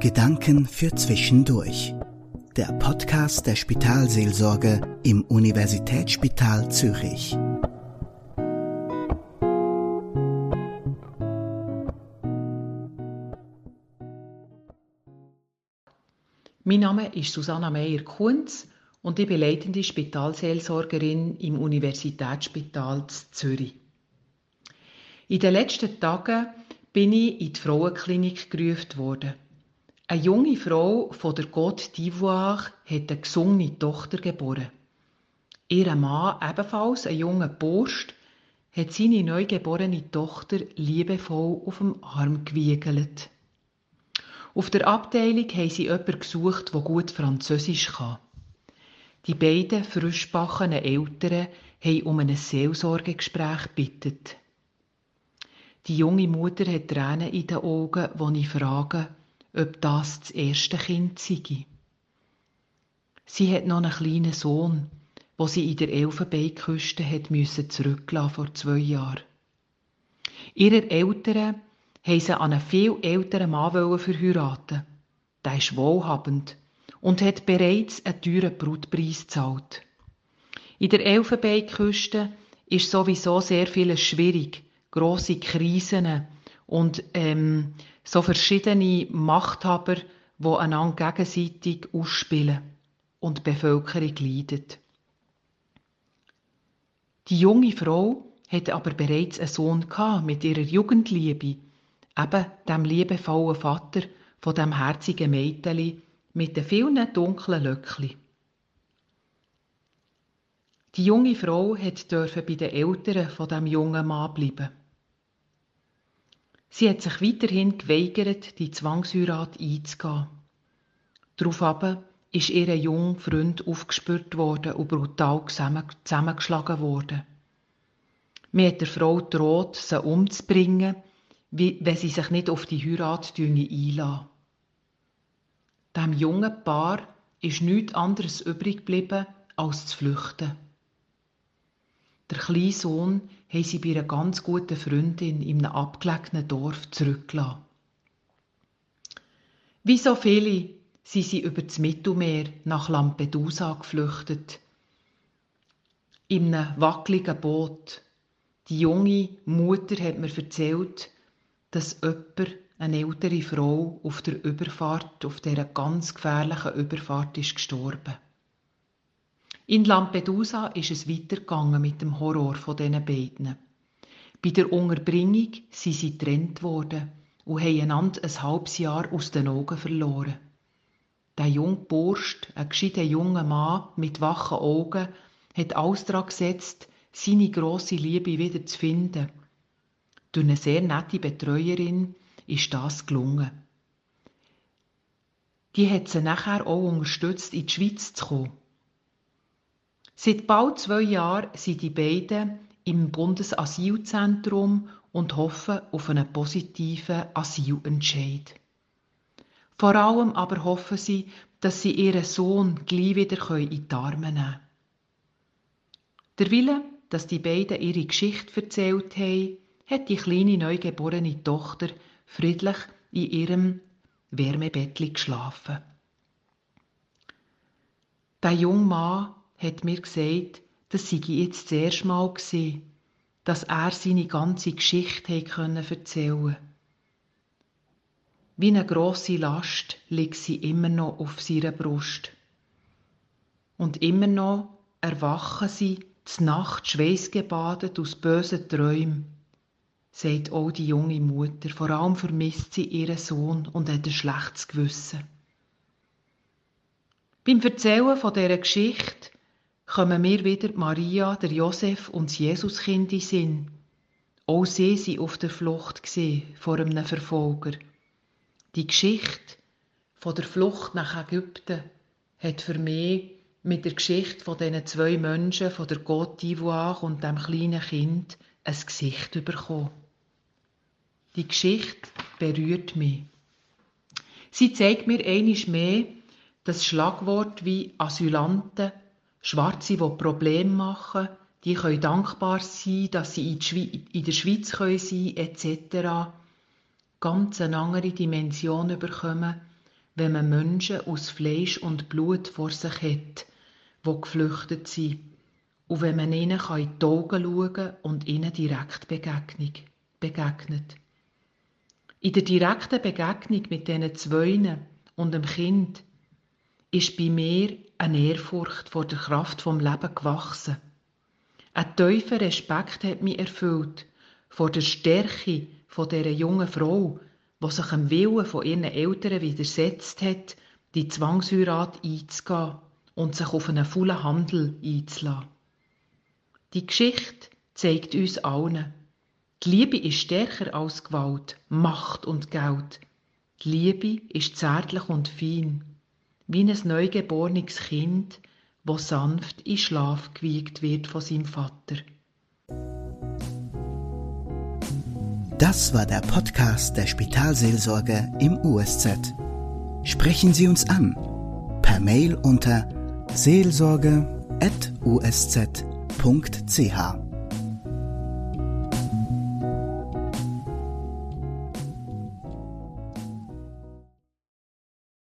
Gedanken für Zwischendurch. Der Podcast der Spitalseelsorge im Universitätsspital Zürich. Mein Name ist Susanna Meyer-Kunz und ich bin leitende Spitalseelsorgerin im Universitätsspital Zürich. In den letzten Tagen bin ich in die Frauenklinik gerufen worden. Eine junge Frau von der Côte d'Ivoire hat eine gesungene Tochter geboren. Ihr Mann, ebenfalls ein junger Bursch, hat seine neugeborene Tochter liebevoll auf dem Arm gewiegelt. Auf der Abteilung haben sie jemanden gesucht, der gut Französisch kann. Die beiden frischbachenen Eltern haben um ein Seelsorgegespräch gebeten. Die junge Mutter hat Tränen in den Augen, wo ich frage, ob das das erste Kind sei. Sie hat noch einen kleinen Sohn, wo sie in der Elfenbeinküste hat müssen zurücklassen vor zwei Jahren. Ihre Eltern haben sie an einen viel älteren Mann verheiraten. Der ist wohlhabend und hat bereits einen teuren Brutpreis gezahlt. In der Elfenbeinküste ist sowieso sehr vieles schwierig, grosse Krisen und ähm, so verschiedene Machthaber, die einander gegenseitig ausspielen und die Bevölkerung leidet. Die junge Frau hatte aber bereits einen Sohn mit ihrer Jugendliebe, eben dem liebevollen Vater von dem herzigen Mädchen mit den vielen dunklen Löckli. Die junge Frau durfte bei den Eltern von dem jungen Mann bleiben. Sie hat sich weiterhin geweigert, die Zwangsheirat einzugehen. Daraufhin ist ihr junger Freund aufgespürt worden und brutal zusammengeschlagen worden. Man hat der Frau droht, sie umzubringen, wenn sie sich nicht auf die Heirat einlassen. Dem jungen Paar ist nichts anderes übrig geblieben, als zu flüchten. Der kleine Sohn haben sie bei einer ganz guten Freundin in einem abgelegenen Dorf zurückgelassen. Wie so viele sind sie über das Mittelmeer nach Lampedusa geflüchtet. In einem wackeligen Boot. Die junge Mutter hat mir erzählt, dass jemand, eine ältere Frau, auf der Überfahrt, auf dieser ganz gefährlichen Überfahrt ist gestorben. In Lampedusa ist es weitergegangen mit dem Horror von diesen beiden. Bei der Unterbringung sind sie getrennt worden und haben einander ein halbes Jahr aus den Augen verloren. Der junge Bursch, ein gescheiter junger Mann mit wachen Augen, hat alles daran gesetzt, seine grosse Liebe wieder zu finden. Durch eine sehr nette Betreuerin ist das gelungen. Die hat sie nachher auch unterstützt, in die Schweiz zu kommen. Seit bald zwei Jahren sind die beiden im Bundesasylzentrum und hoffen auf einen positiven Asylentscheid. Vor allem aber hoffen sie, dass sie ihren Sohn gleich wieder in die Arme nehmen können. Der Wille, dass die beiden ihre Geschichte erzählt haben, hat die kleine neugeborene Tochter friedlich in ihrem Wärmebettli geschlafen. Der junge Mann hat mir gesagt, das sei jetzt das erste Mal gewesen, dass er seine ganze Geschichte können erzählen Wie eine grosse Last liegt sie immer noch auf seiner Brust. Und immer noch erwachen sie z Nacht schweißgebadet aus bösen Träumen, sagt auch die junge Mutter. Vor allem vermisst sie ihren Sohn und hat ein schlechtes Gewissen. Beim Erzählen dieser Geschichte kommen mir wieder Maria, der Josef und das Jesuskind in Sinn. Auch sie waren auf der Flucht vor einem Verfolger. Die Geschichte von der Flucht nach Ägypten hat für mich mit der Geschichte von diesen zwei Menschen, von der Côte d'Ivoire und dem kleinen Kind, ein Gesicht bekommen. Die Geschichte berührt mich. Sie zeigt mir einisch mehr das Schlagwort wie Asylanten Schwarze, die Probleme machen, die können dankbar sein, dass sie in, der Schweiz sein können etc. Ganz eine andere Dimension bekommen, wenn man Menschen aus Fleisch und Blut vor sich hat, wo geflüchtet sind, und wenn man ihnen in die Augen schauen und ihnen direkt begegnet. In der direkten Begegnung mit diesen Zweien und dem Kind ist bei mir eine Ehrfurcht vor der Kraft vom Leben gewachsen. Ein tiefer Respekt hat mich erfüllt vor der Stärke von dieser jungen Frau, die sich dem Willen von ihren Eltern widersetzt hat, die Zwangsheirat einzugehen und sich auf einen vollen Handel einzulassen. Die Geschichte zeigt uns allen, die Liebe ist stärker als Gewalt, Macht und Geld. Die Liebe ist zärtlich und fein, wie ein neugeborenes Kind, wo sanft in Schlaf gewiegt wird von seinem Vater. Das war der Podcast der Spitalseelsorge im USZ. Sprechen Sie uns an per Mail unter seelsorge.usz.ch.